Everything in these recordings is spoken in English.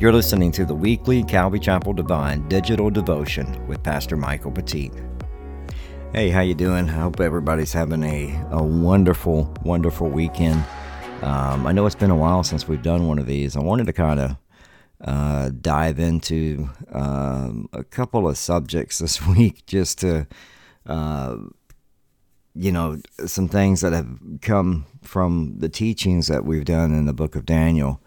You're listening to the weekly Calvary Chapel Devine digital devotion with Pastor Michael Petit. Hey, how you doing? I hope everybody's having a, a wonderful, wonderful weekend. Um, I know it's been a while since we've done one of these. I wanted to kind of uh, dive into um, a couple of subjects this week just to, uh, you know, some things that have come from the teachings that we've done in the book of Daniel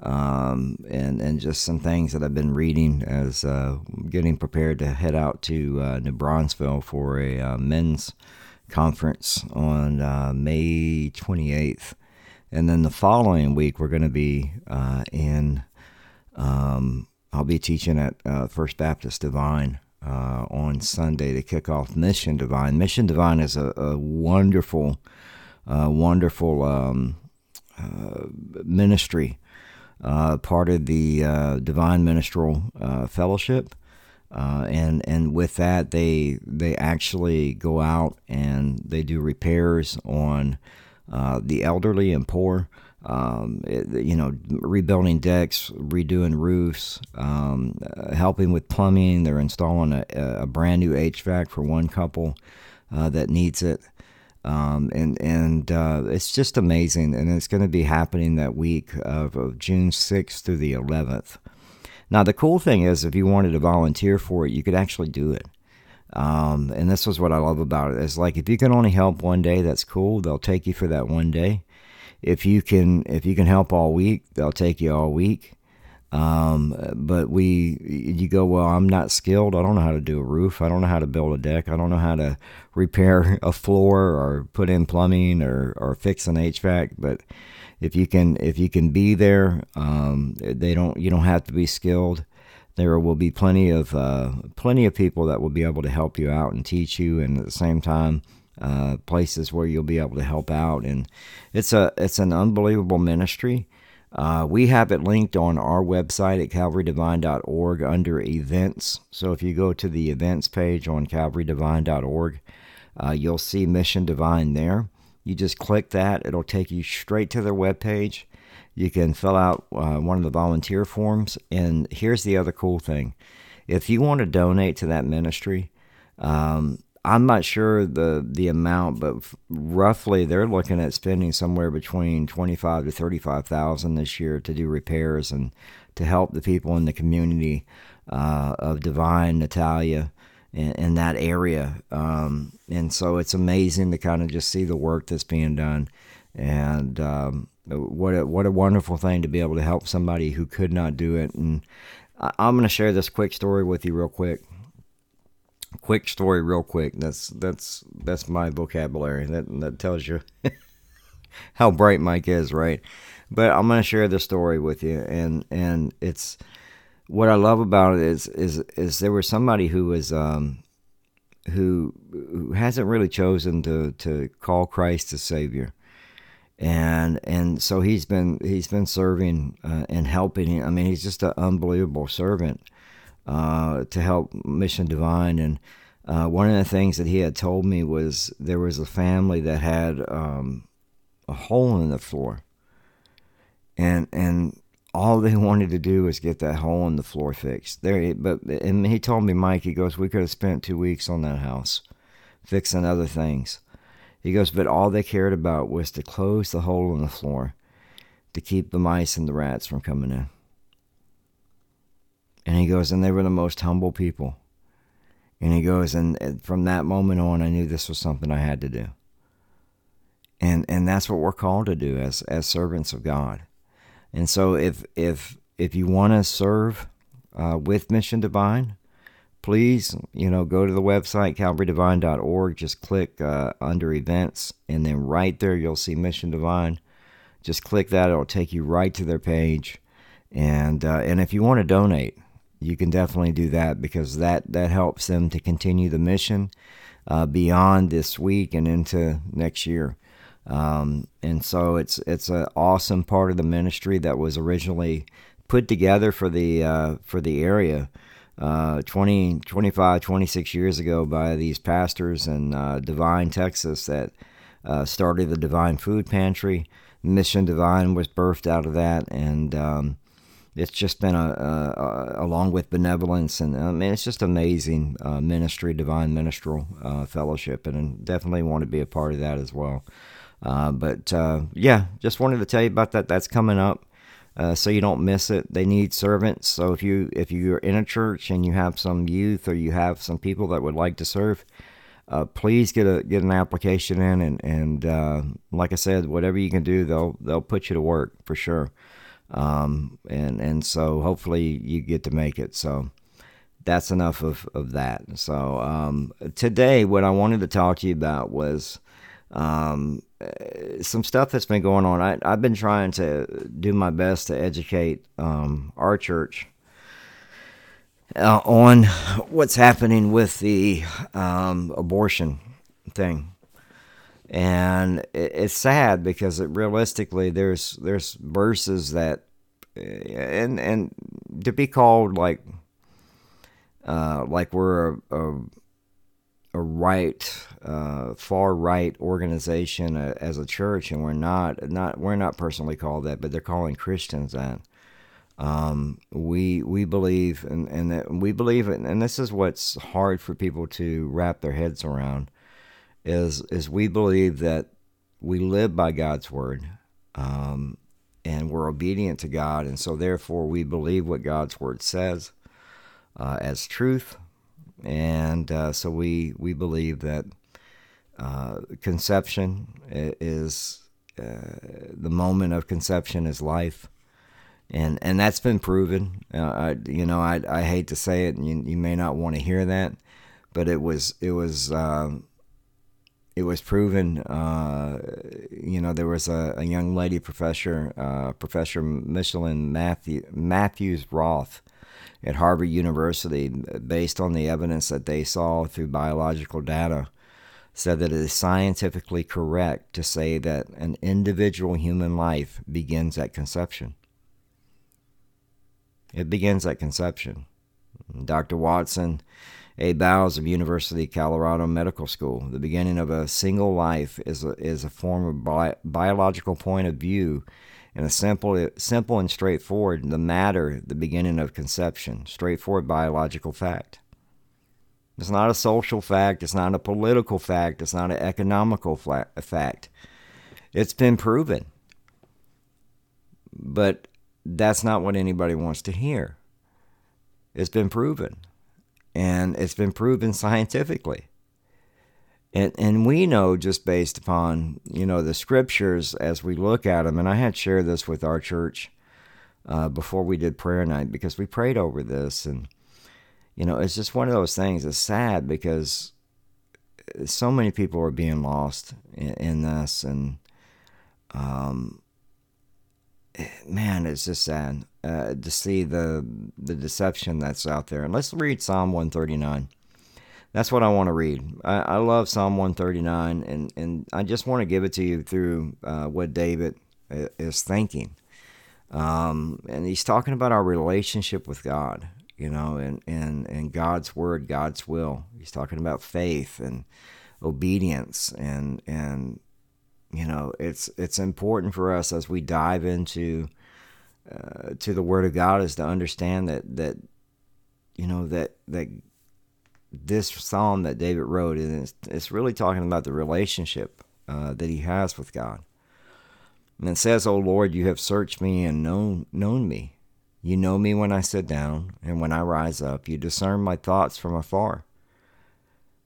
um, and and just some things that I've been reading as uh, getting prepared to head out to uh, New Braunfels for a uh, men's conference on uh, May 28th, and then the following week we're going to be uh, in. Um, I'll be teaching at uh, First Baptist Devine on Sunday to kick off Mission Devine. Mission Devine is a, a wonderful, wonderful um, ministry part of the uh, Devine Ministerial uh, Fellowship. Uh, and and with that, they they actually go out and they do repairs on uh, the elderly and poor. Um, you know, rebuilding decks, redoing roofs, um, helping with plumbing. They're installing a, a, brand new HVAC for one couple that needs it. Um, and and uh, it's just amazing, and it's going to be happening that week of, of, June 6th through the 11th. Now, the cool thing is, if you wanted to volunteer for it, you could actually do it. Um, and this was what I love about it. It's like if you can only help one day, that's cool. They'll take you for that one day. If you can, if you can help all week, they'll take you all week. Um, but we, you go, well, I'm not skilled. I don't know how to do a roof. I don't know how to build a deck. I don't know how to repair a floor or put in plumbing or, or fix an HVAC. But if you can, if you can be there, um, they don't, you don't have to be skilled. There will be plenty of, uh, plenty of people that will be able to help you out and teach you. And at the same time, uh, places where you'll be able to help out. And it's a, it's an unbelievable ministry. Uh, we have it linked on our website at calvarydevine.org under events. So if you go to the events page on calvarydevine.org, uh, you'll see Mission Devine there. You just click that, it'll take you straight to their webpage. You can fill out uh, one of the volunteer forms. And here's the other cool thing if you want to donate to that ministry, um, I'm not sure the the amount, but roughly they're looking at spending somewhere between twenty five to thirty five thousand this year to do repairs and to help the people in the community uh, of Devine Natalia in, in that area. Um, and so it's amazing to kind of just see the work that's being done, and um, what a, what a wonderful thing to be able to help somebody who could not do it. And I, I'm going to share this quick story with you real quick quick story real quick. That's that's that's my vocabulary. That that tells you how bright mike is right? But i'm going to share this story with you and and it's what i love about it is is is there was somebody who was um who who hasn't really chosen to to call christ a savior. And and so he's been he's been serving uh, and helping i mean he's just an unbelievable servant uh, to help Mission Devine. And uh, one of the things that he had told me was there was a family that had um, a hole in the floor, and and all they wanted to do was get that hole in the floor fixed. There, but and he told me, Mike, he goes, we could have spent two weeks on that house, fixing other things. He goes, but all they cared about was to close the hole in the floor, to keep the mice and the rats from coming in. And he goes, and they were the most humble people. And he goes, and from that moment on, I knew this was something I had to do. And and that's what we're called to do as as servants of God. And so, if if if you want to serve uh, with Mission Devine, please, you know, go to the website calvarydevine.org. Just click uh, under events, and then right there you'll see Mission Devine. Just click that; it'll take you right to their page. And uh, and if you want to donate, you can definitely do that because that that helps them to continue the mission uh, beyond this week and into next year. Um, and so it's it's an awesome part of the ministry that was originally put together for the uh, for the area uh, 20, 25, 26 years ago by these pastors in uh, Devine, Texas that uh, started the Devine Food Pantry. Mission Devine was birthed out of that, and um, it's just been a, a, a, along with benevolence and I mean it's just amazing uh, ministry, Devine ministerial uh, fellowship, and definitely want to be a part of that as well. Uh, but uh, yeah, just wanted to tell you about that. That's coming up. Uh, so you don't miss it. They need servants. So if you if you're in a church and you have some youth or you have some people that would like to serve, uh, please get a get an application in and and like I said, whatever you can do, they'll they'll put you to work for sure. Um, and and so hopefully you get to make it. So that's enough of of that. So um, today, what I wanted to talk to you about was um, uh, some stuff that's been going on. I, have been trying to do my best to educate um, our church uh, on what's happening with the um, abortion thing. And it, it's sad because it, realistically, there's there's verses that, uh, and and to be called like uh, like we're a, a a right, uh, far right organization uh, as a church, and we're not not we're not personally called that, but they're calling Christians that. Um, we we believe and and that we believe in, and this is what's hard for people to wrap their heads around is is we believe that we live by God's word. Um, and we're obedient to God, and so therefore we believe what God's word says uh, as truth, and uh, so we we believe that uh, conception is uh, the moment of conception is life, and and that's been proven. Uh, I, you know, I I hate to say it, and you, you may not want to hear that, but it was it was. Um, it was proven, uh, you know, there was a, a young lady professor, uh, Professor Micheline Matthew, Matthews Roth, at Harvard University, based on the evidence that they saw through biological data, said that it is scientifically correct to say that an individual human life begins at conception. It begins at conception. Dr. Watson A. Bowes of University of Colorado Medical School, the beginning of a single life is a, is a form of bi- biological point of view and a simple, simple and straightforward, the matter, the beginning of conception, straightforward biological fact. It's not a social fact, it's not a political fact, it's not an economical fact. It's been proven. But that's not what anybody wants to hear. It's been proven. And it's been proven scientifically. And, and we know just based upon you know the scriptures as we look at them and i had shared this with our church uh, before we did prayer night because we prayed over this. And you know it's just one of those things it's sad because so many people are being lost in, in this. And um, man it's just sad uh, to see the the deception that's out there and let's read psalm 139 that's what I want to read. I, I, love Psalm 139, and, and I just want to give it to you through uh, what David is thinking. Um, and he's talking about our relationship with God, you know, and, and, and God's word, God's will. He's talking about faith and obedience, and and you know, it's it's important for us as we dive into uh, to the Word of God is to understand that that you know that that this psalm that David wrote, and it's, it's really talking about the relationship uh, that he has with God. And it says, "O Lord, you have searched me and known known me. You know me when I sit down and when I rise up. You discern my thoughts from afar."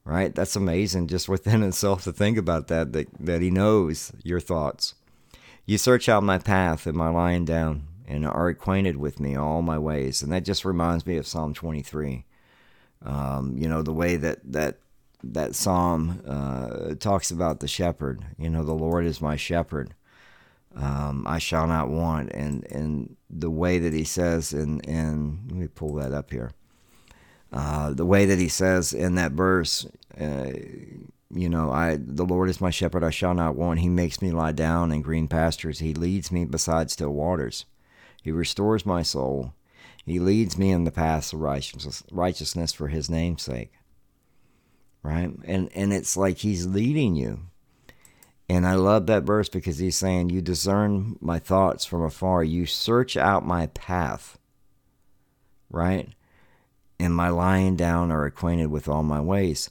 Right? That's amazing just within itself to think about that, that, that he knows your thoughts. You search out my path and my lying down and are acquainted with me all my ways. And that just reminds me of Psalm 23 um, you know the way that that that psalm uh, talks about the shepherd. You know, the Lord is my shepherd. Um, I shall not want, and and the way that he says, and and let me pull that up here. Uh, the way that he says in that verse, uh, you know, I the Lord is my shepherd; I shall not want. He makes me lie down in green pastures. He leads me beside still waters. He restores my soul. He leads me in the paths of righteousness, for his name's sake. Right? And and it's like he's leading you. And I love that verse because he's saying, You discern my thoughts from afar. You search out my path. right? And my lying down are acquainted with all my ways.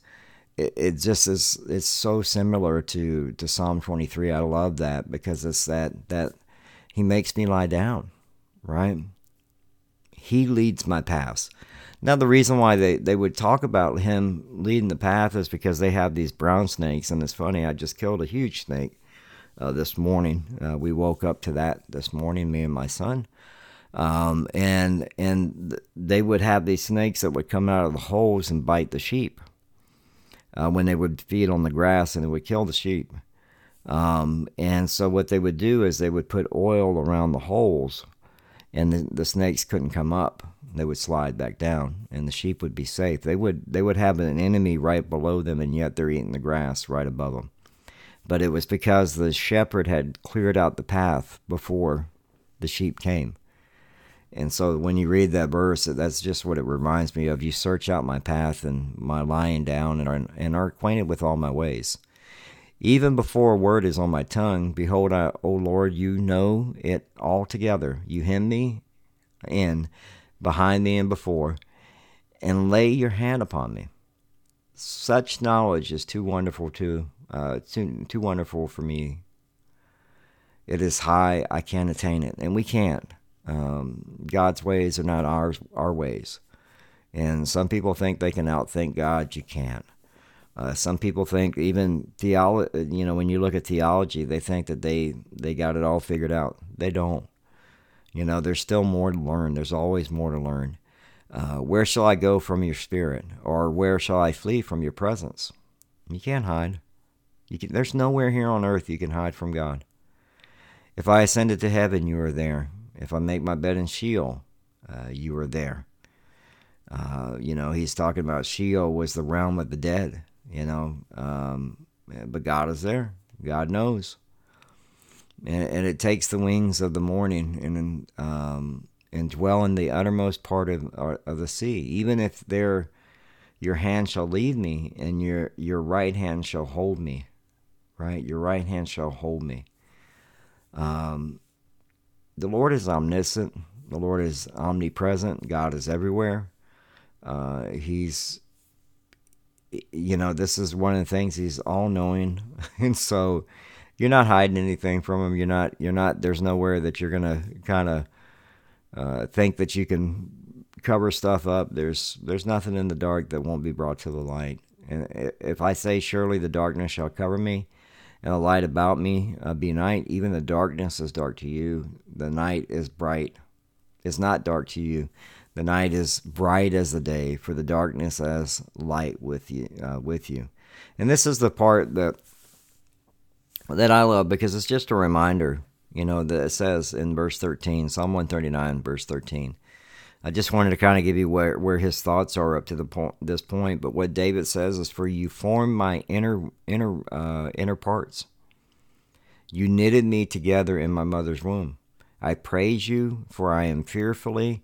It, it just is. It's so similar to to Psalm 23. I love that because it's that that He makes me lie down, right? He leads my paths. Now, the reason why they, they would talk about him leading the path is because they have these brown snakes. And it's funny, I just killed a huge snake uh, this morning. Uh, we woke up to that this morning, me and my son. Um, and and they would have these snakes that would come out of the holes and bite the sheep uh, when they would feed on the grass and it would kill the sheep. Um, and so what they would do is they would put oil around the holes, and the, the snakes couldn't come up. They would slide back down, and the sheep would be safe. They would they would have an enemy right below them, and yet they're eating the grass right above them but it was because the shepherd had cleared out the path before the sheep came. And so when you read that verse, that's just what it reminds me of. You search out my path and my lying down and are, and are acquainted with all my ways. Even before a word is on my tongue, behold, I, O Lord, you know it altogether. You hem me in, behind me and before, and lay your hand upon me. Such knowledge is too wonderful to uh, too too wonderful for me. It is high. I can't attain it, and we can't. Um, God's ways are not ours our ways, and some people think they can outthink God. You can't. Uh, some people think even theology. You know, when you look at theology, they think that they they got it all figured out. They don't. You know, there's still more to learn. There's always more to learn. Uh, where shall I go from your spirit, or where shall I flee from your presence? You can't hide. You can, there's nowhere here on earth you can hide from God. If I ascended to heaven, you are there. If I make my bed in Sheol, uh, you are there. Uh, you know, he's talking about Sheol was the realm of the dead, you know, um, but God is there. God knows. And, and, it takes the wings of the morning and um, and dwell in the uttermost part of, uh, of the sea. Even if there, your hand shall lead me, and your your right hand shall hold me right? Your right hand shall hold me. Um, the Lord is omniscient. The Lord is omnipresent. God is everywhere. Uh, he's, you know, this is one of the things. He's all knowing, and so you're not hiding anything from him. You're not. You're not. There's nowhere that you're gonna kind of uh, think that you can cover stuff up. There's there's nothing in the dark that won't be brought to the light. And if I say, surely the darkness shall cover me, and the light about me uh, be night. Even the darkness is dark to you. The night is bright. It's not dark to you. The night is bright as the day, for the darkness as light with you. Uh, with you, and this is the part that that I love because it's just a reminder. You know that it says in verse thirteen, Psalm one thirty nine, verse thirteen. I just wanted to kind of give you where, where his thoughts are up to the point this point. But what David says is, "For you formed my inner inner uh, inner parts. You knitted me together in my mother's womb. I praise you, for I am fearfully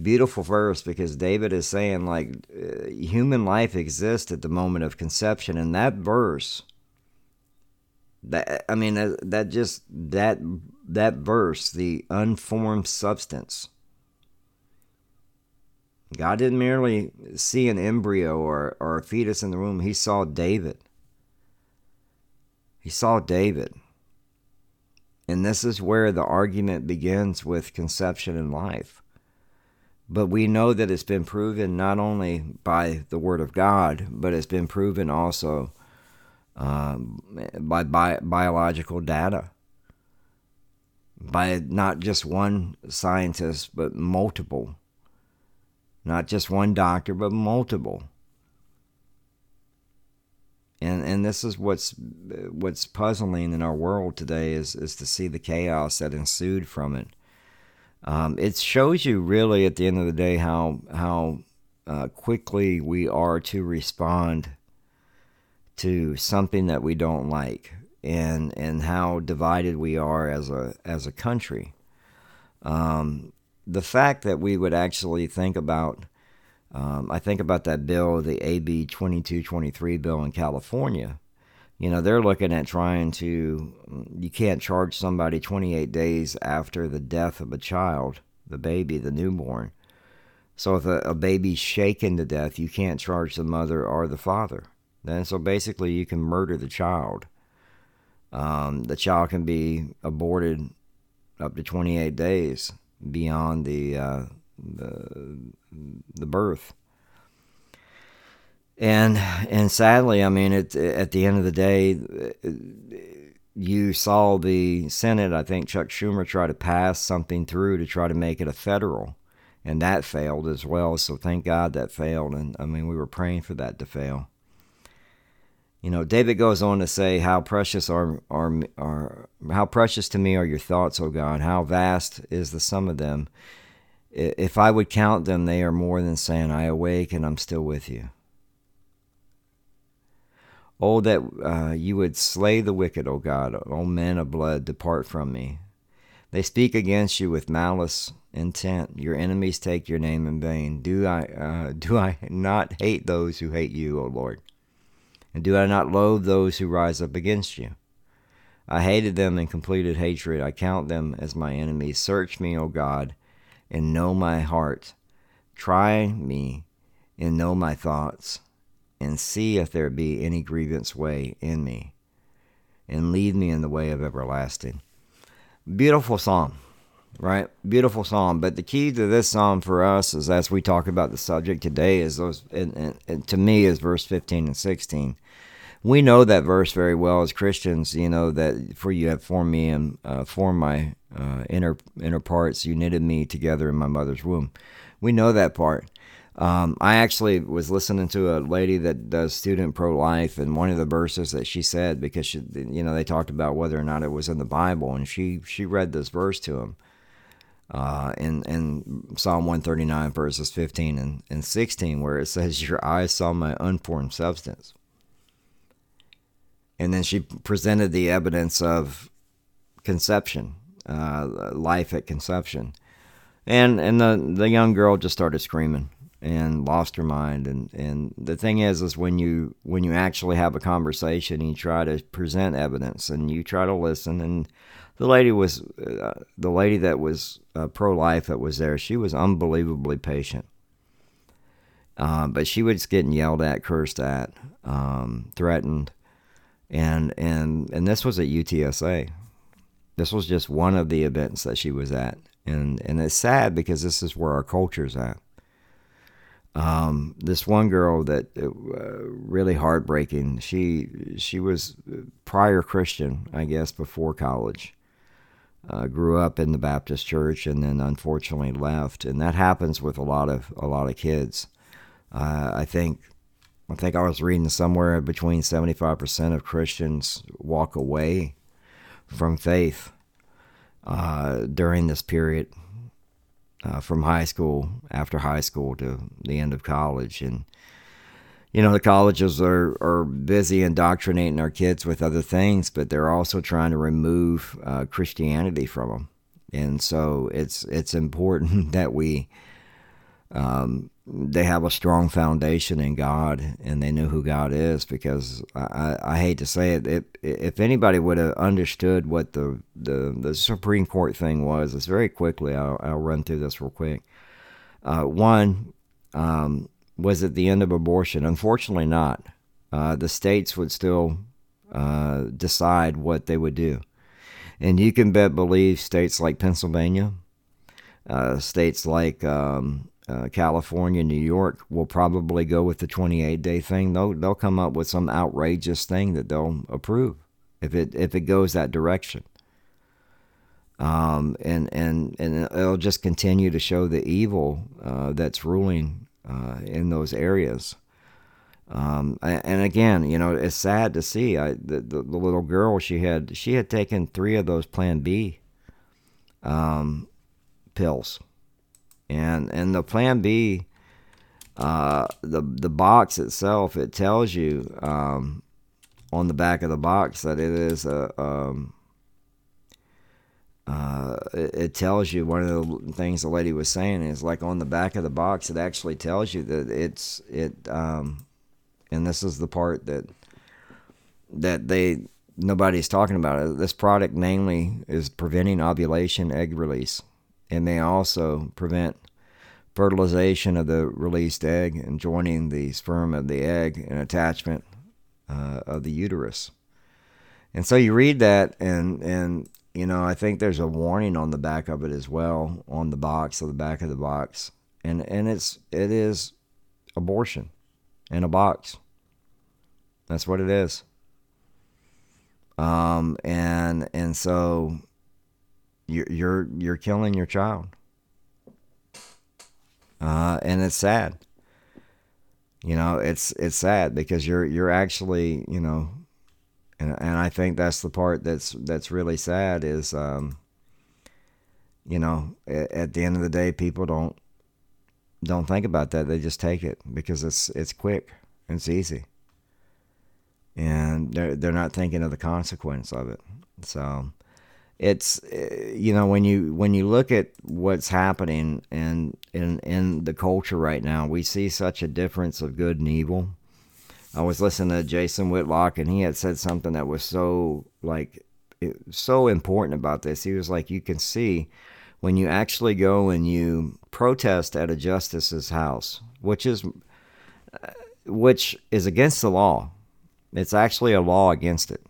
Beautiful verse because David is saying, like, uh, human life exists at the moment of conception. And that verse, that I mean, that, that just, that, that verse, the unformed substance, God didn't merely see an embryo or, or a fetus in the womb, He saw David. He saw David. And this is where the argument begins with conception and life. But we know that it's been proven not only by the Word of God, but it's been proven also um, by bi- biological data. By not just one scientist, but multiple not just one doctor, but multiple. And and this is what's what's puzzling in our world today is is to see the chaos that ensued from it. Um, it shows you really at the end of the day how how uh, quickly we are to respond to something that we don't like and and how divided we are as a as a country. Um, the fact that we would actually think about, um, I think about that bill, the AB 2223 bill in California. You know, they're looking at trying to, you can't charge somebody 28 days after the death of a child, the baby, the newborn. So if a, a baby's shaken to death, you can't charge the mother or the father. Then so basically, you can murder the child. Um, the child can be aborted up to 28 days beyond the uh, the, the birth. And and sadly, I mean, it, at the end of the day, you saw the Senate. I think Chuck Schumer try to pass something through to try to make it a federal, and that failed as well. So thank God that failed. And I mean, we were praying for that to fail. You know, David goes on to say, "How precious are are are how precious to me are your thoughts, O God. How vast is the sum of them. If I would count them, they are more than sand. I awake and I'm still with you. Oh, that uh, you would slay the wicked, O God. O men of blood, depart from me. They speak against you with malice intent. Your enemies take your name in vain. Do I uh, do I not hate those who hate you, O Lord?" And do I not loathe those who rise up against you? I hated them in completed hatred. I count them as my enemies. Search me, O God, and know my heart. Try me and know my thoughts, and see if there be any grievance way in me, and lead me in the way of everlasting. Beautiful psalm, right? Beautiful psalm. But the key to this psalm for us is as we talk about the subject today is those, and, and, and to me, is verse 15 and 16 we know that verse very well as Christians. You know that for you have formed me and uh, formed my uh, inner inner parts. You knitted me together in my mother's womb. We know that part. Um, I actually was listening to a lady that does student pro life, and one of the verses that she said because she, you know they talked about whether or not it was in the Bible, and she she read this verse to him. Uh, in, in Psalm 139, verses 15 and, and 16, where it says, Your eyes saw my unformed substance and then she presented the evidence of conception, uh, life at conception, and and the the young girl just started screaming and lost her mind. And and the thing is, is when you when you actually have a conversation, you try to present evidence and you try to listen. And the lady was uh, the lady that was uh, pro life that was there. She was unbelievably patient. Uh, but she was getting yelled at, cursed at, um, threatened and and and this was at UTSA. This was just one of the events that she was at, and and it's sad because this is where our culture's at. Um, this one girl that uh, really heartbreaking. She she was prior Christian, I guess, before college. Uh, grew up in the Baptist church and then unfortunately left, and that happens with a lot of a lot of kids. Uh, I think I think I was reading somewhere between 75% of Christians walk away from faith uh, during this period uh, from high school, after high school to the end of college. And, you know, the colleges are, are busy indoctrinating our kids with other things, but they're also trying to remove uh, Christianity from them. And so it's it's important that we um, they have a strong foundation in God and they know who God is because I, I hate to say it, it if anybody would have understood what the, the, the Supreme Court thing was, it's very quickly, I'll, I'll run through this real quick. Uh, one, um, was it the end of abortion? Unfortunately, not. Uh, the states would still uh, decide what they would do. And you can bet believe states like Pennsylvania, uh, states like um, uh, California, New York will probably go with the 28 day thing. They'll they'll come up with some outrageous thing that they'll approve if it if it goes that direction. Um, and and and it'll just continue to show the evil uh, that's ruling uh, in those areas. Um, and again, you know, it's sad to see. I the, the, the, little girl she had she had taken three of those Plan B um, pills and and the Plan B uh, the the box itself it tells you um, on the back of the box that it is a um, uh, it, it, tells you one of the things the lady was saying is like on the back of the box it actually tells you that it's it um, and this is the part that that they nobody's talking about. This product namely is preventing ovulation egg release. It they also prevent fertilization of the released egg and joining the sperm of the egg and attachment uh, of the uterus. And so you read that, and and you know I think there's a warning on the back of it as well, on the box, on the back of the box, and and it's it is abortion in a box. That's what it is. Um, and and so you're you're you're killing your child uh, and it's sad. You know, it's it's sad because you're you're actually you know, and and I think that's the part that's that's really sad is, um, you know, at, at the end of the day, people don't don't think about that. They just take it because it's it's quick, and it's easy, and they're they're not thinking of the consequence of it. So it's eh, you know when you when you look at what's happening in in in the culture right now, we see such a difference of good and evil. I was listening to Jason Whitlock, and he had said something that was so like so important about this. He was like, you can see when you actually go and you protest at a justice's house, which is uh, which is against the law. It's actually a law against it.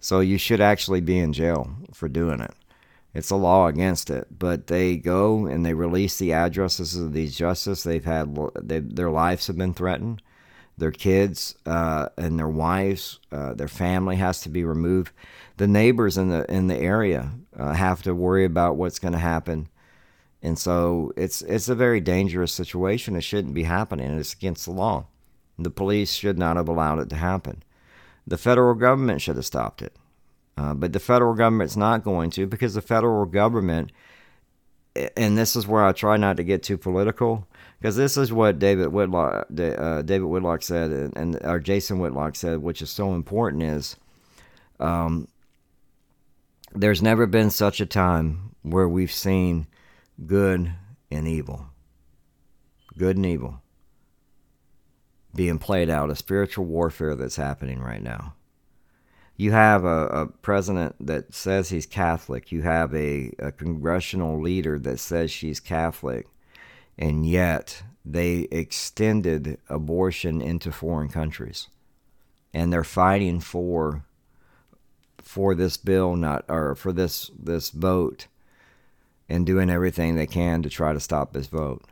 So you should actually be in jail for doing it. It's a law against it, but they go and they release the addresses of these justices. They've had they, their lives have been threatened. Their kids uh, and their wives, uh, their family has to be removed. The neighbors in the in the area uh, have to worry about what's going to happen, and so it's it's a very dangerous situation. It shouldn't be happening. It's against the law. The police should not have allowed it to happen. The federal government should have stopped it. Uh, but the federal government's not going to because the federal government, and this is where I try not to get too political, because this is what David Whitlock, uh, David Whitlock said, and, or Jason Whitlock said, which is so important is, um, there's never been such a time where we've seen good and evil, good and evil being played out, a spiritual warfare that's happening right now. You have a, a president that says he's Catholic. You have a, a congressional leader that says she's Catholic. And yet they extended abortion into foreign countries. And they're fighting for for this bill not or for this this vote and doing everything they can to try to stop this vote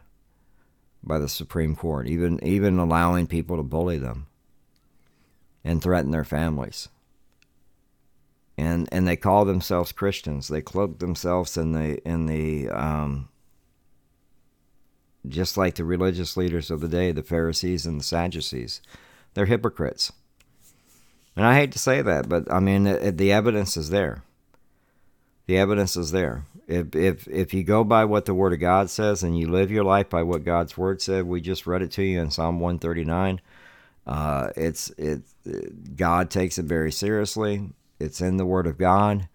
by the Supreme Court, even even allowing people to bully them and threaten their families. And and they call themselves Christians. They cloak themselves in the in the um, just like the religious leaders of the day, the Pharisees and the Sadducees. They're hypocrites. And I hate to say that, but I mean, the evidence is there. The evidence is there. If, if, if you go by what the Word of God says and you live your life by what God's Word said, we just read it to you in Psalm 139. Uh, it's it, God takes it very seriously. It's in the Word of God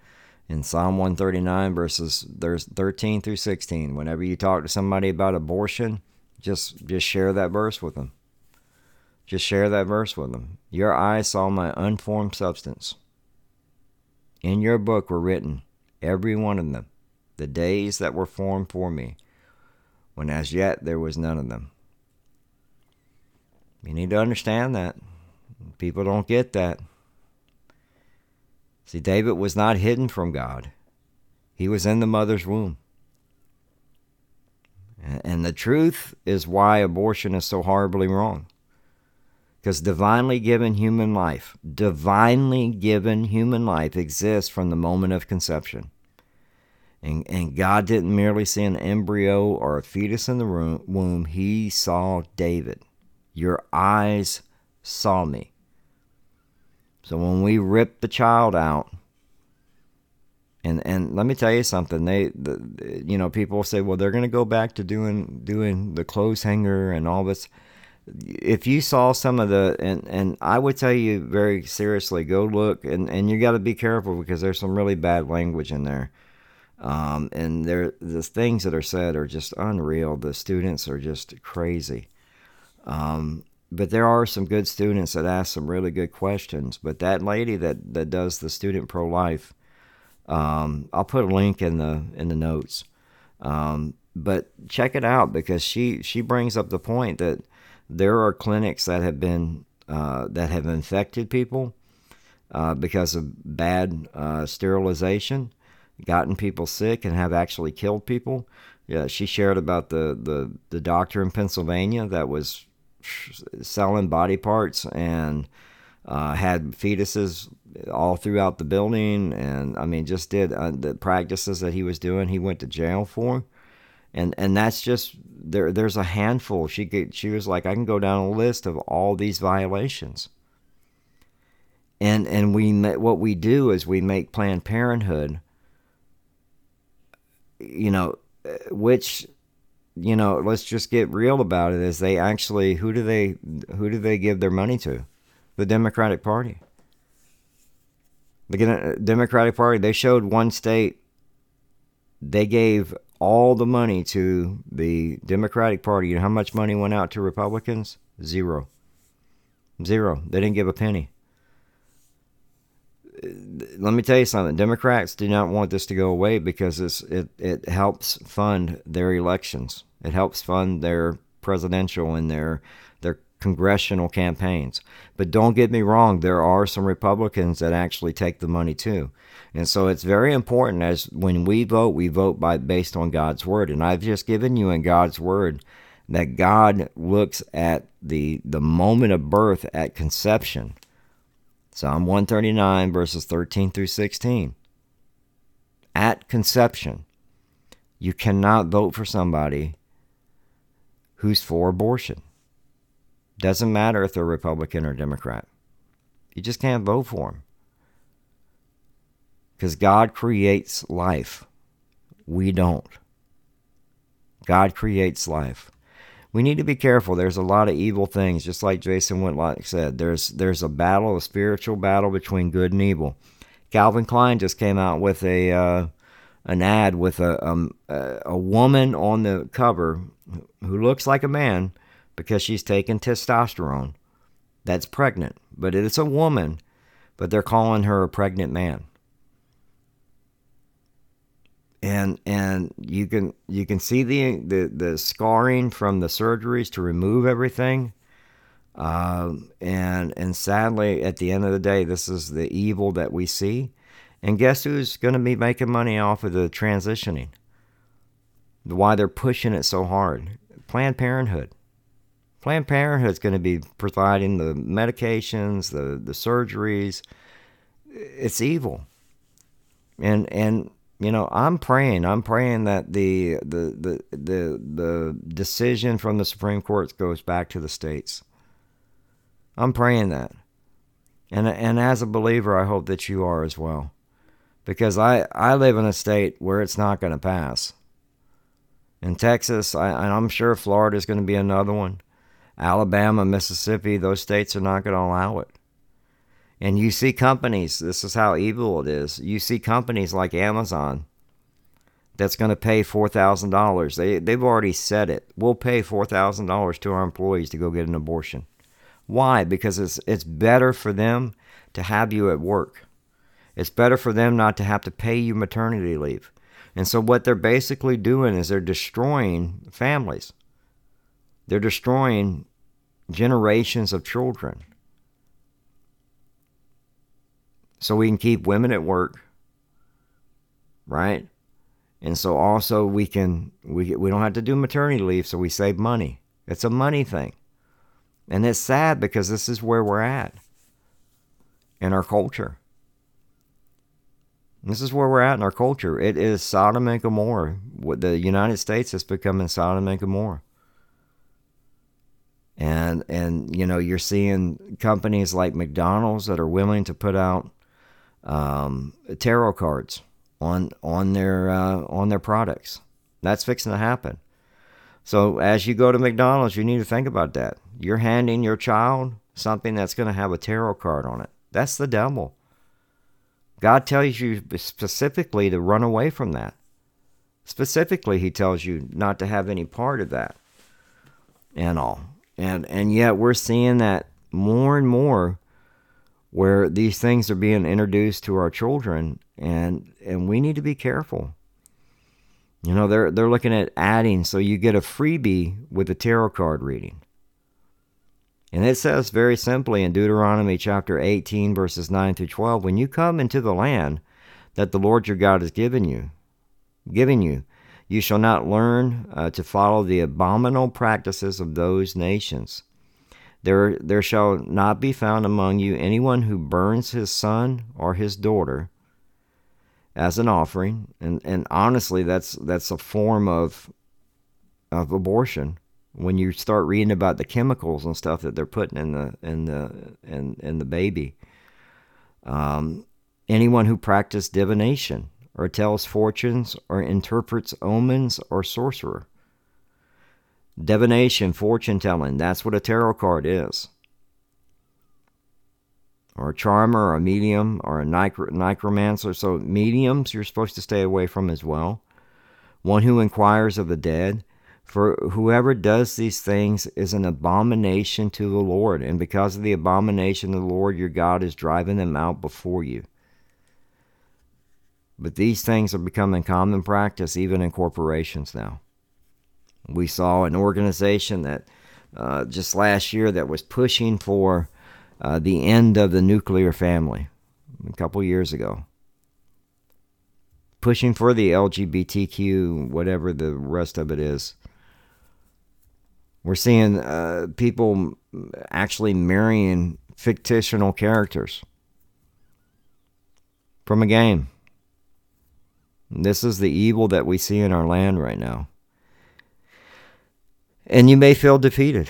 in Psalm 139 verses there's 13 through 16. Whenever you talk to somebody about abortion, just just share that verse with them. Just share that verse with them. Your eyes saw my unformed substance. In your book were written every one of them, the days that were formed for me, when as yet there was none of them. You need to understand that. People don't get that. See, David was not hidden from God, he was in the mother's womb. And the truth is why abortion is so horribly wrong. Because divinely given human life, divinely given human life exists from the moment of conception. And, and God didn't merely see an embryo or a fetus in the womb, He saw David. Your eyes saw me. So when we rip the child out And and let me tell you something. They, the, you know, people say, well, they're going to go back to doing doing the clothes hanger and all this. If you saw some of the, and and I would tell you very seriously, go look, and and you got to be careful because there's some really bad language in there. Um, and there, the things that are said are just unreal. The students are just crazy. Um, but there are some good students that ask some really good questions. But that lady that, that does the student pro life, um, I'll put a link in the in the notes. Um, but check it out because she she brings up the point that there are clinics that have been uh, that have infected people uh, because of bad uh, sterilization gotten people sick and have actually killed people. Yeah, she shared about the, the, the doctor in Pennsylvania that was selling body parts and uh, had fetuses all throughout the building, and I mean, just did uh, the practices that he was doing. He went to jail for, and and that's just there. There's a handful. She could, she was like, I can go down a list of all these violations. And and we what we do is we make Planned Parenthood you know, which you know, let's just get real about it. Is they actually who do they who do they give their money to? The Democratic Party. The Democratic Party. They showed one state. They gave all the money to the Democratic Party. You know how much money went out to Republicans? Zero. Zero. They didn't give a penny let me tell you something. Democrats do not want this to go away because it it helps fund their elections. It helps fund their presidential and their their congressional campaigns. But don't get me wrong, there are some Republicans that actually take the money too. And so it's very important as when we vote, we vote by based on God's word. And I've just given you in God's word that God looks at the the moment of birth at conception Psalm 139, verses 13 through 16. At conception, you cannot vote for somebody who's for abortion. Doesn't matter if they're Republican or Democrat. You just can't vote for them. Because God creates life. We don't. God creates life we need to be careful. There's a lot of evil things, just like Jason Whitlock said. There's there's a battle, a spiritual battle between good and evil. Calvin Klein just came out with a uh, an ad with a um, a woman on the cover who looks like a man because she's taken testosterone. That's pregnant, but it's a woman, but they're calling her a pregnant man and and you can you can see the the, the scarring from the surgeries to remove everything. Um, and and sadly at the end of the day this is the evil that we see. And guess who's going to be making money off of the transitioning? Why they're pushing it so hard. Planned parenthood. Planned parenthood's going to be providing the medications the the surgeries. It's evil. And and you know, I'm praying. I'm praying that the the the the the decision from the Supreme Court goes back to the states. I'm praying that. And and as a believer, I hope that you are as well. Because I I live in a state where it's not going to pass. In Texas, I, I'm sure Florida is going to be another one. Alabama, Mississippi, those states are not going to allow it. And you see companies, this is how evil it is. You see companies like Amazon that's going to pay $4,000. They, they've already said it. We'll pay $4,000 to our employees to go get an abortion. Why? Because it's, it's better for them to have you at work. It's better for them not to have to pay you maternity leave. And so, what they're basically doing is they're destroying families, they're destroying generations of children so we can keep women at work, right? And so also we can we we don't have to do maternity leave, so we save money. It's a money thing, and it's sad because this is where we're at in our culture. This is where we're at in our culture. It is Sodom and Gomorrah. The United States is becoming Sodom and Gomorrah. And and you know you're seeing companies like McDonald's that are willing to put out um, tarot cards on on their uh, on their products. That's fixing to happen. So as you go to McDonald's, you need to think about that. You're handing your child something that's going to have a tarot card on it. That's the devil. God tells you specifically to run away from that. Specifically, he tells you not to have any part of that and all. And and yet we're seeing that more and more where these things are being introduced to our children and and we need to be careful. You know, they're they're looking at adding so you get a freebie with a tarot card reading. And it says very simply in Deuteronomy chapter 18 verses 9 through 12, when you come into the land that the Lord your God has given you, giving you, you shall not learn uh, to follow the abominable practices of those nations. There, there shall not be found among you anyone who burns his son or his daughter as an offering, and, and honestly, that's that's a form of of abortion. When you start reading about the chemicals and stuff that they're putting in the in the in, in the baby, um, anyone who practices divination or tells fortunes or interprets omens or sorcerer. Divination, fortune telling, that's what a tarot card is. Or a charmer, or a medium, or a necromancer. So, mediums you're supposed to stay away from as well. One who inquires of the dead. For whoever does these things is an abomination to the Lord, and because of the abomination of the Lord your God is driving them out before you. But these things are becoming common practice even in corporations now. We saw an organization that uh, just last year that was pushing for uh, the end of the nuclear family a couple years ago. Pushing for the LGBTQ, whatever the rest of it is. We're seeing uh, people actually marrying fictional characters from a game. This is the evil that we see in our land right now. And you may feel defeated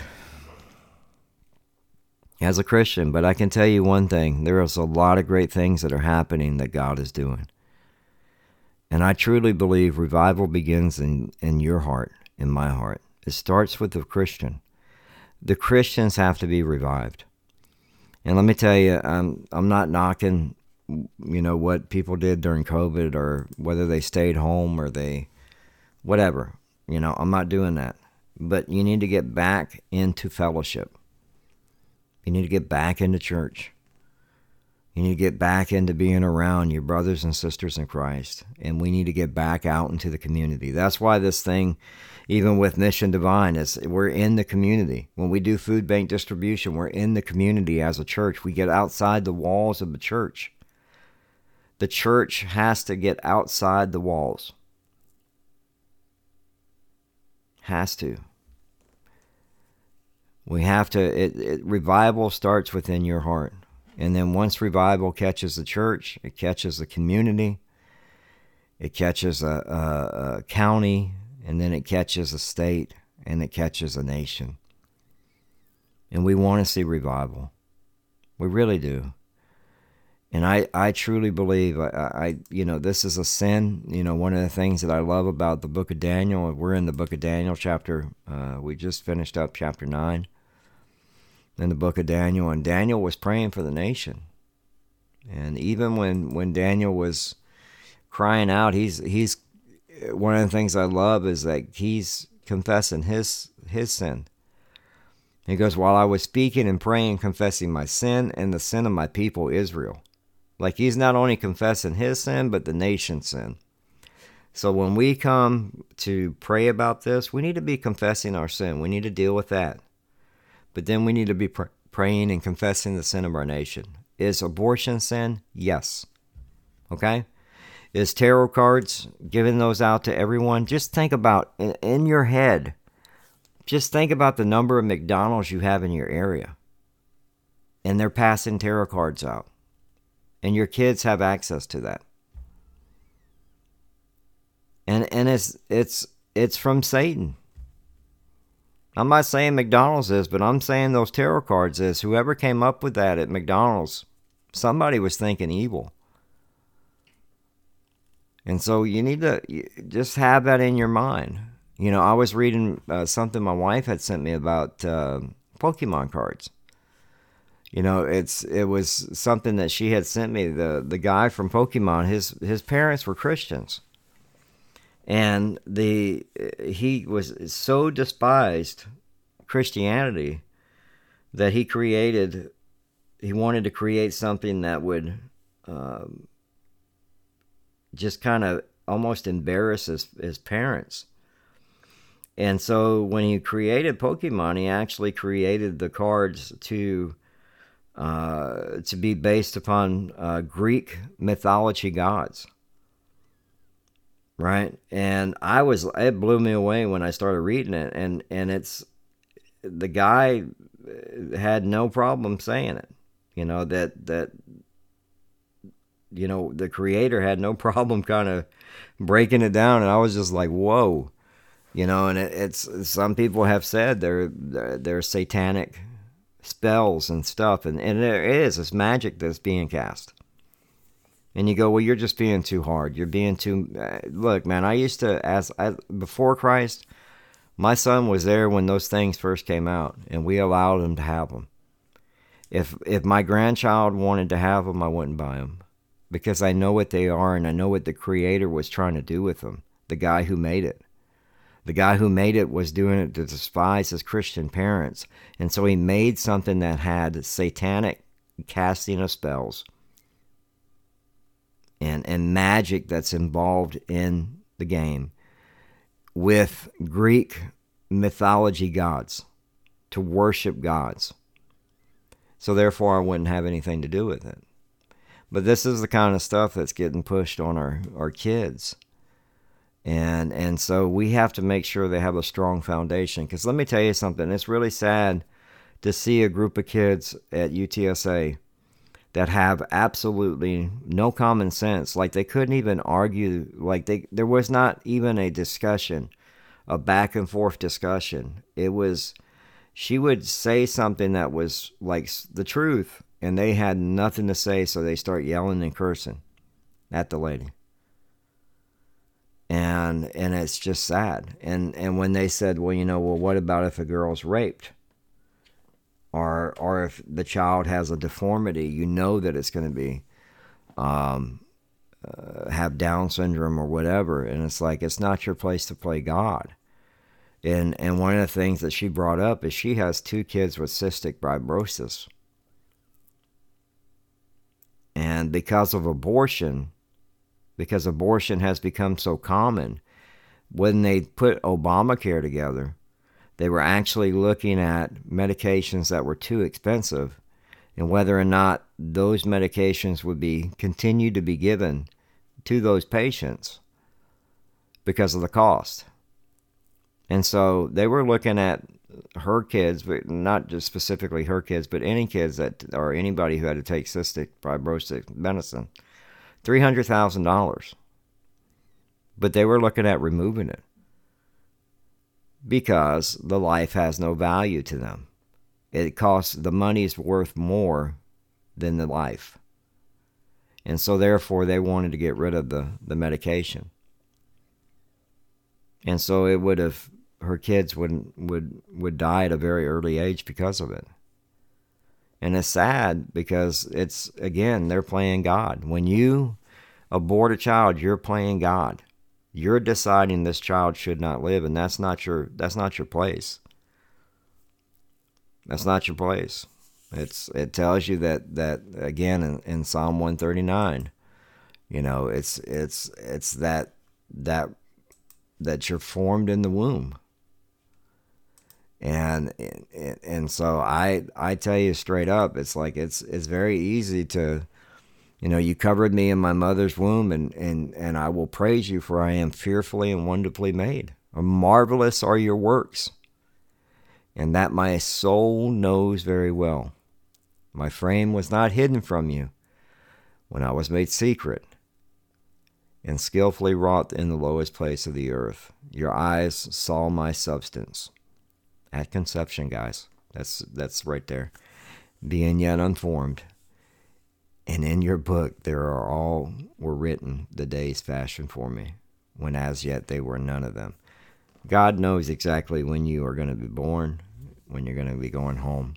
as a Christian, but I can tell you one thing there is a lot of great things that are happening that God is doing. And I truly believe revival begins in, in your heart, in my heart. It starts with the Christian. The Christians have to be revived. And let me tell you, I'm, I'm not knocking, you know, what people did during COVID or whether they stayed home or they, whatever. You know, I'm not doing that but you need to get back into fellowship. You need to get back into church. You need to get back into being around your brothers and sisters in Christ. And we need to get back out into the community. That's why this thing, even with Mission Devine, is we're in the community. When we do food bank distribution, we're in the community as a church. We get outside the walls of the church. The church has to get outside the walls. Has to. We have to, it, it, revival starts within your heart. And then once revival catches the church, it catches the community, it catches a, a, a county, and then it catches a state, and it catches a nation. And we want to see revival. We really do. And I, I truly believe I, I, you know, this is a sin. You know, one of the things that I love about the book of Daniel, we're in the book of Daniel, chapter, uh, we just finished up chapter 9 in the book of Daniel, and Daniel was praying for the nation. And even when, when Daniel was crying out, he's, he's, one of the things I love is that he's confessing his, his sin. He goes, While I was speaking and praying, confessing my sin and the sin of my people Israel. Like he's not only confessing his sin, but the nation's sin. So when we come to pray about this, we need to be confessing our sin. We need to deal with that. But then we need to be pr- praying and confessing the sin of our nation. Is abortion sin? Yes. Okay? Is tarot cards, giving those out to everyone? Just think about in, in your head, just think about the number of McDonald's you have in your area. And they're passing tarot cards out and your kids have access to that. And and it's it's it's from Satan. I'm not saying McDonald's is, but I'm saying those tarot cards is. Whoever came up with that at McDonald's, somebody was thinking evil. And so you need to just have that in your mind. You know, I was reading uh, something my wife had sent me about uh, Pokemon cards. You know, it's it was something that she had sent me. The the guy from Pokemon, his his parents were Christians, and the he was so despised Christianity that he created. He wanted to create something that would um, just kind of almost embarrass his, his parents. And so when he created Pokemon, he actually created the cards to uh, to be based upon uh, Greek mythology gods. Right, and I was it blew me away when I started reading it, and and it's the guy had no problem saying it. You know that that you know the creator had no problem kind of breaking it down, and I was just like, whoa. You know, and it, it's some people have said they're they're satanic spells and stuff, and, and there is this magic that's being cast. And you go, well, you're just being too hard. You're being too. Uh, look, man, I used to, as I, before Christ, my son was there when those things first came out, and we allowed him to have them. If if my grandchild wanted to have them, I wouldn't buy them because I know what they are and I know what the creator was trying to do with them. The guy who made it. The guy who made it was doing it to despise his Christian parents. And so he made something that had satanic casting of spells and, and magic that's involved in the game with Greek mythology gods to worship gods. So therefore, I wouldn't have anything to do with it. But this is the kind of stuff that's getting pushed on our, our kids and and so we have to make sure they have a strong foundation. Because let me tell you something it's really sad to see a group of kids at UTSA that have absolutely no common sense like they couldn't even argue like they there was not even a discussion a back and forth discussion. It was she would say something that was like the truth and they had nothing to say so they start yelling and cursing at the lady and and it's just sad. And and when they said, well, you know, well, what about if a girl's raped, or or if the child has a deformity, you know that it's going to be, um, uh, have Down syndrome or whatever, and it's like it's not your place to play God. And and one of the things that she brought up is she has two kids with cystic fibrosis. And because of abortion, because abortion has become so common. When they put Obamacare together, they were actually looking at medications that were too expensive and whether or not those medications would be continued to be given to those patients because of the cost. And so they were looking at her kids, but not just specifically her kids, but any kids that or anybody who had to take cystic fibrosis medicine $300,000. But they were looking at removing it because the life has no value to them. It costs, the money is worth more than the life. And so, therefore, they wanted to get rid of the, the medication. And so, it would have, her kids would, would, would die at a very early age because of it. And it's sad because it's, again, they're playing God. When you abort a child, you're playing God. You're deciding this child should not live, and that's not your that's not your place. That's not your place. It's it tells you that that again in, in Psalm 139. You know, it's it's it's that that that you're formed in the womb and and so I I tell you straight up, it's like it's it's very easy to, you know, you covered me in my mother's womb, and and and I will praise you for I am fearfully and wonderfully made. Marvelous are your works, and that my soul knows very well. My frame was not hidden from you when I was made secret and skillfully wrought in the lowest place of the earth. Your eyes saw my substance at conception, guys. That's that's right there. Being yet unformed. And in your book, there are all were written the days fashioned for me, when as yet they were none of them. God knows exactly when you are going to be born, when you're going to be going home.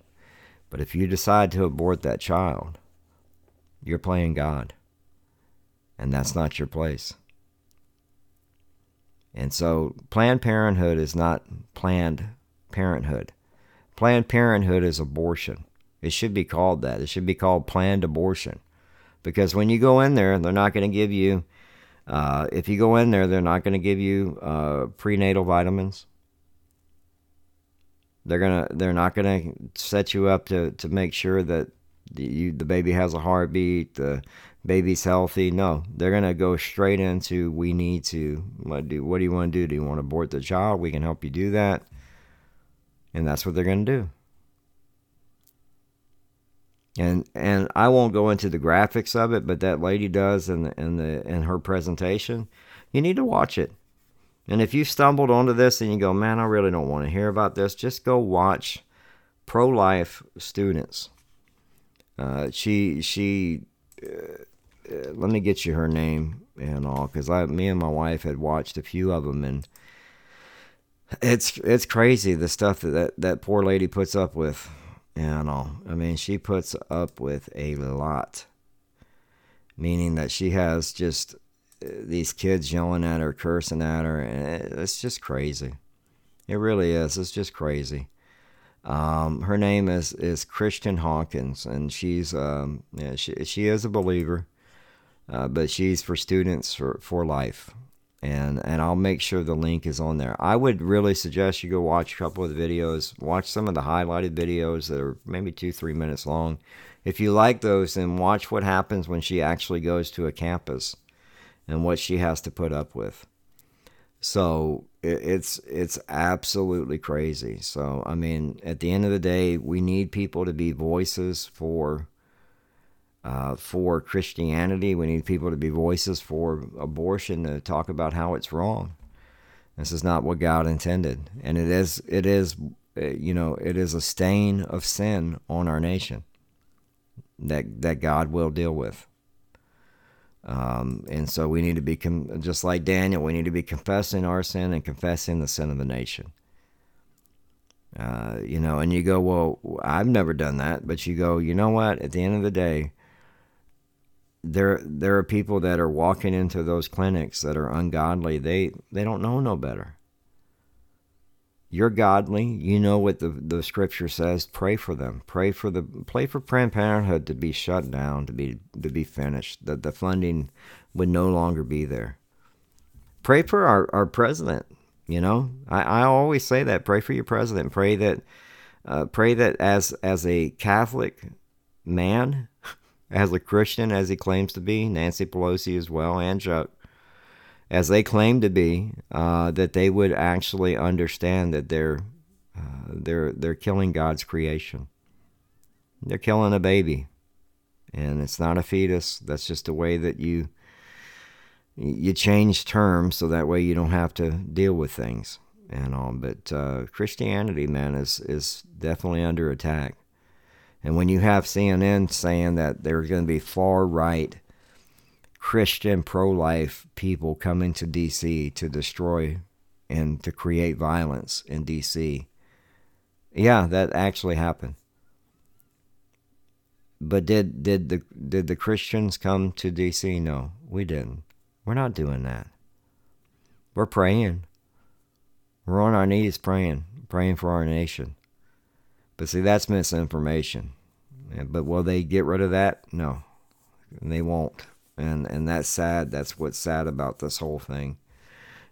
But if you decide to abort that child, you're playing God. And that's not your place. And so Planned Parenthood is not Planned Parenthood. Planned Parenthood is abortion. It should be called that. It should be called planned abortion. Because when you go in there, they're not going to give you, uh, if you go in there, they're not going to give you uh, prenatal vitamins. They're gonna, they're not gonna set you up to, to make sure that the, you, the baby has a heartbeat, the baby's healthy. No, they're gonna go straight into we need to. What do, what do you want to do? Do you want to abort the child? We can help you do that, and that's what they're gonna do and and I won't go into the graphics of it, but that lady does in the, in the in her presentation. You need to watch it. And if you stumbled onto this and you go, man, I really don't want to hear about this, just go watch pro life students. Uh, she she, uh, uh, let me get you her name and all, because I me and my wife had watched a few of them and. It's it's crazy the stuff that, that that poor lady puts up with and all. I mean, she puts up with a lot, meaning that she has just uh, these kids yelling at her, cursing at her, and it's just crazy. It really is. It's just crazy. Um, her name is is Kristan Hawkins, and she's um, yeah, she she is a believer, uh, but she's for students for for life and and I'll make sure the link is on there. I would really suggest you go watch a couple of the videos, watch some of the highlighted videos that are maybe two three minutes long. If you like those, then watch what happens when she actually goes to a campus and what she has to put up with. So it's it's absolutely crazy. So I mean, at the end of the day, we need people to be voices for uh, for Christianity. We need people to be voices for abortion to talk about how it's wrong. This is not what God intended, and it is it is uh, you know it is a stain of sin on our nation that that God will deal with. Um, and so we need to be com- just like Daniel. We need to be confessing our sin and confessing the sin of the nation. Uh, you know, and you go, well, I've never done that, but you go, you know what? At the end of the day, there there are people that are walking into those clinics that are ungodly. They they don't know no better. You're godly. You know what the, the scripture says. Pray for them. Pray for the pray for Planned Parenthood to be shut down, to be to be finished. That the funding would no longer be there. Pray for our, our president. You know, I, I always say that. Pray for your president. Pray that uh, pray that as as a Catholic man as a Christian as he claims to be, Nancy Pelosi as well, and Chuck, as they claim to be, uh, that they would actually understand that they're uh, they're they're killing God's creation. They're killing a baby, and it's not a fetus. That's just a way that you you change terms so that way you don't have to deal with things and all. But uh, Christianity, man, is is definitely under attack. And when you have CNN saying that there's going to be far right Christian pro life people coming to D.C. to destroy and to create violence in D.C., yeah, that actually happened. But did did the did the Christians come to DC? No, we didn't. We're not doing that. We're praying. We're on our knees praying, praying for our nation. But see, that's misinformation. But will they get rid of that? No, they won't. And and that's sad. That's what's sad about this whole thing,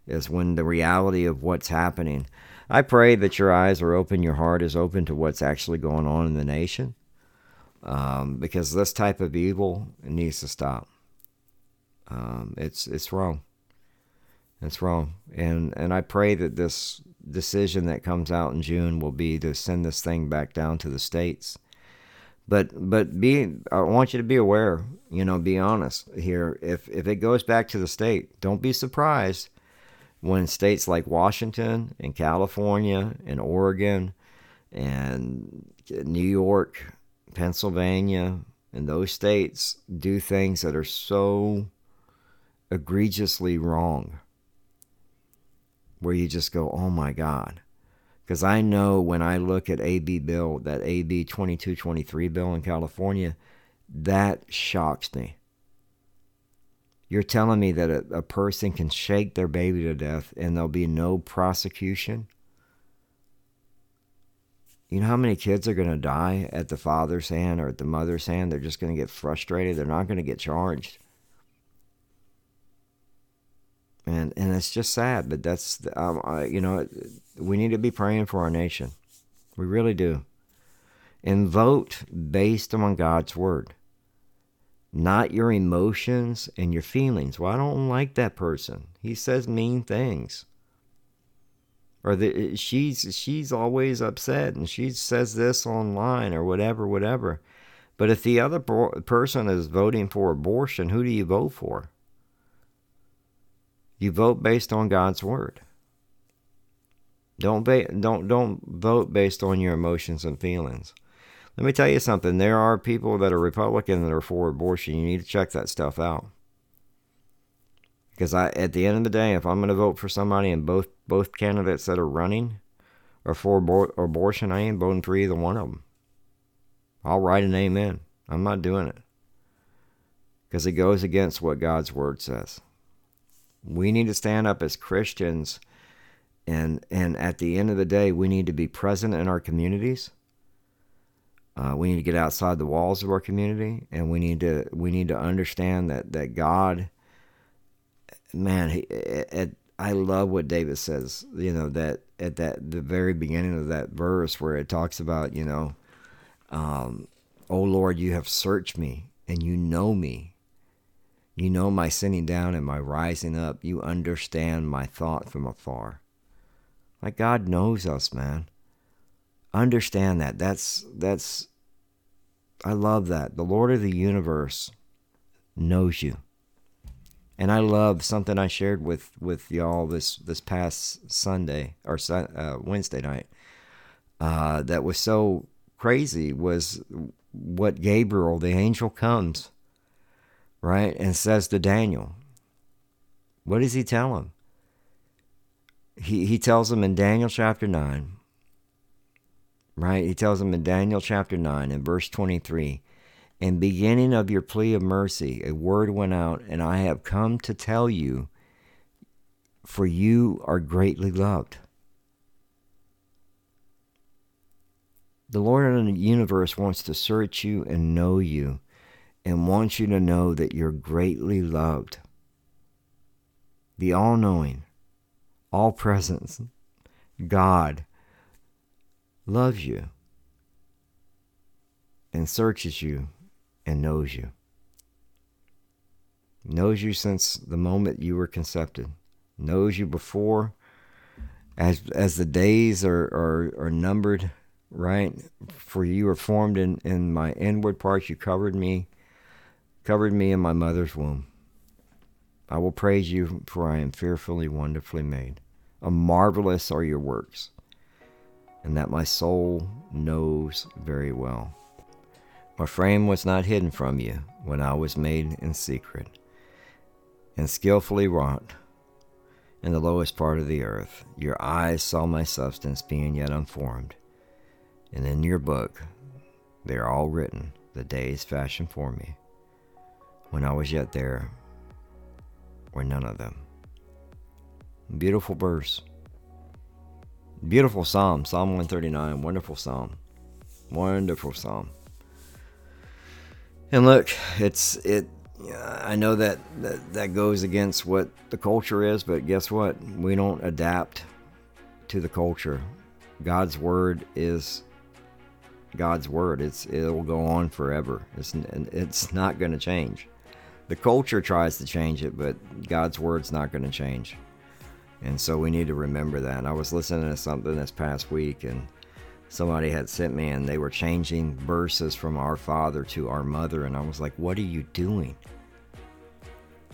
is when the reality of what's happening. I pray that your eyes are open, your heart is open to what's actually going on in the nation, um, because this type of evil needs to stop. Um, it's it's wrong. It's wrong, and and I pray that this decision that comes out in June will be to send this thing back down to the states. But but be I want you to be aware, you know, be honest here. If if it goes back to the state, don't be surprised when states like Washington and California and Oregon and New York, Pennsylvania, and those states do things that are so egregiously wrong where you just go, oh my God. Because I know when I look at AB bill, that AB 2223 bill in California, that shocks me. You're telling me that a, a person can shake their baby to death and there'll be no prosecution? You know how many kids are going to die at the father's hand or at the mother's hand? They're just going to get frustrated. They're not going to get charged. And and it's just sad, but that's um, I, you know we need to be praying for our nation. We really do. And vote based on God's word not your emotions and your feelings. Well, I don't like that person. He says mean things. Or the, she's she's always upset and she says this online or whatever, whatever. But if the other person is voting for abortion, who do you vote for? You vote based on God's word. Don't ba- don't don't vote based on your emotions and feelings. Let me tell you something. There are people that are Republican that are for abortion. You need to check that stuff out. Because I, at the end of the day, if I'm going to vote for somebody and both both candidates that are running are for abor- abortion, I ain't voting for either one of them. I'll write an amen. I'm not doing it because it goes against what God's word says. We need to stand up as Christians, and and at the end of the day, we need to be present in our communities uh, we need to get outside the walls of our community, and we need to we need to understand that that God, man, he, I love what David says. You know that at that the very beginning of that verse where it talks about you know, um, oh Lord, you have searched me and you know me. You know my sitting down and my rising up. You understand my thought from afar. Like God knows us, man understand that. That's that's I love that. The Lord of the universe knows you. And I love something I shared with with y'all this this past Sunday or uh, Wednesday night. Uh, that was so crazy was what Gabriel, the angel, comes right and says to Daniel. What does he tell him? He he tells him in Daniel chapter nine right? He tells him in Daniel chapter 9 and verse 23 In beginning of your plea of mercy, a word went out, and I have come to tell you, for you are greatly loved. The Lord of the universe wants to search you and know you and wants you to know that you're greatly loved. The all knowing, all presence, God loves you and searches you and knows you. Knows you since the moment you were conceived. Knows you before as as the days are, are, are numbered, right? For you were formed in, in my inward parts, you covered me, covered me in my mother's womb. I will praise you, for I am fearfully, wonderfully made. A marvelous are your works and that my soul knows very well. My frame was not hidden from you when I was made in secret and skillfully wrought in the lowest part of the earth. Your eyes saw my substance being yet unformed, and in your book they are all written, the days fashioned for me. When I was yet there, were none of them. Beautiful verse. Beautiful psalm, Psalm 139. Wonderful psalm. Wonderful psalm. And look, it's it. I know that, that that goes against what the culture is, but guess what? We don't adapt to the culture. God's word is God's word. It's it will go on forever. It's it's not going to change. The culture tries to change it, but God's word's not going to change. And so we need to remember that. I was listening to something this past week, and somebody had sent me, and they were changing verses from our father to our mother, and I was like, "What are you doing?"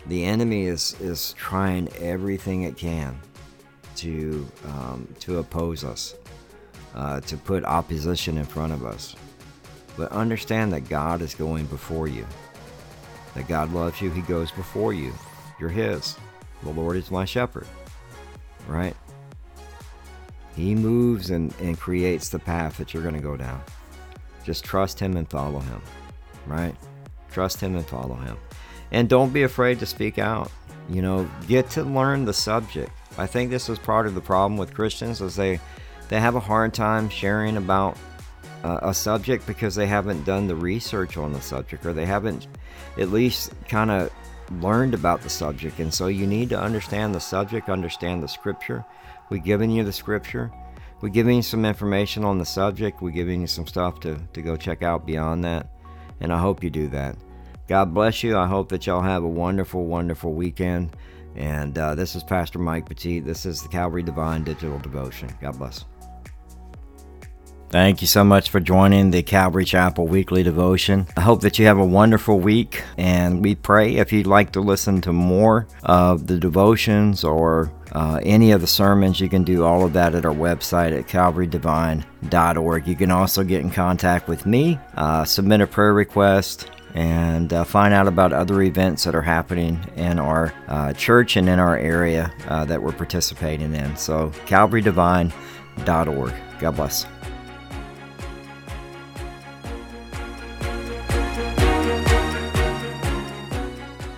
The enemy is is trying everything it can to um, to oppose us, uh, to put opposition in front of us. But understand that God is going before you. That God loves you, He goes before you. You're His. The Lord is my shepherd. Right? He moves and, and creates the path that you're going to go down. Just trust Him and follow Him. Right? Trust Him and follow Him. And don't be afraid to speak out. You know, get to learn the subject. I think this is part of the problem with Christians is they they have a hard time sharing about a subject because they haven't done the research on the subject or they haven't at least kind of learned about the subject. And so you need to understand the subject, understand the scripture. We've given you the scripture. We're giving you some information on the subject. We're giving you some stuff to, to go check out beyond that. And I hope you do that. God bless you. I hope that y'all have a wonderful, wonderful weekend. And uh, this is Pastor Mike Petit. This is the Calvary Devine Digital Devotion. God bless. Thank you so much for joining the Calvary Chapel Weekly Devotion. I hope that you have a wonderful week, and we pray if you'd like to listen to more of the devotions or uh, any of the sermons, you can do all of that at our website at calvarydevine.org. You can also get in contact with me, uh, submit a prayer request, and uh, find out about other events that are happening in our uh, church and in our area uh, that we're participating in. So, calvarydevine.org. God bless.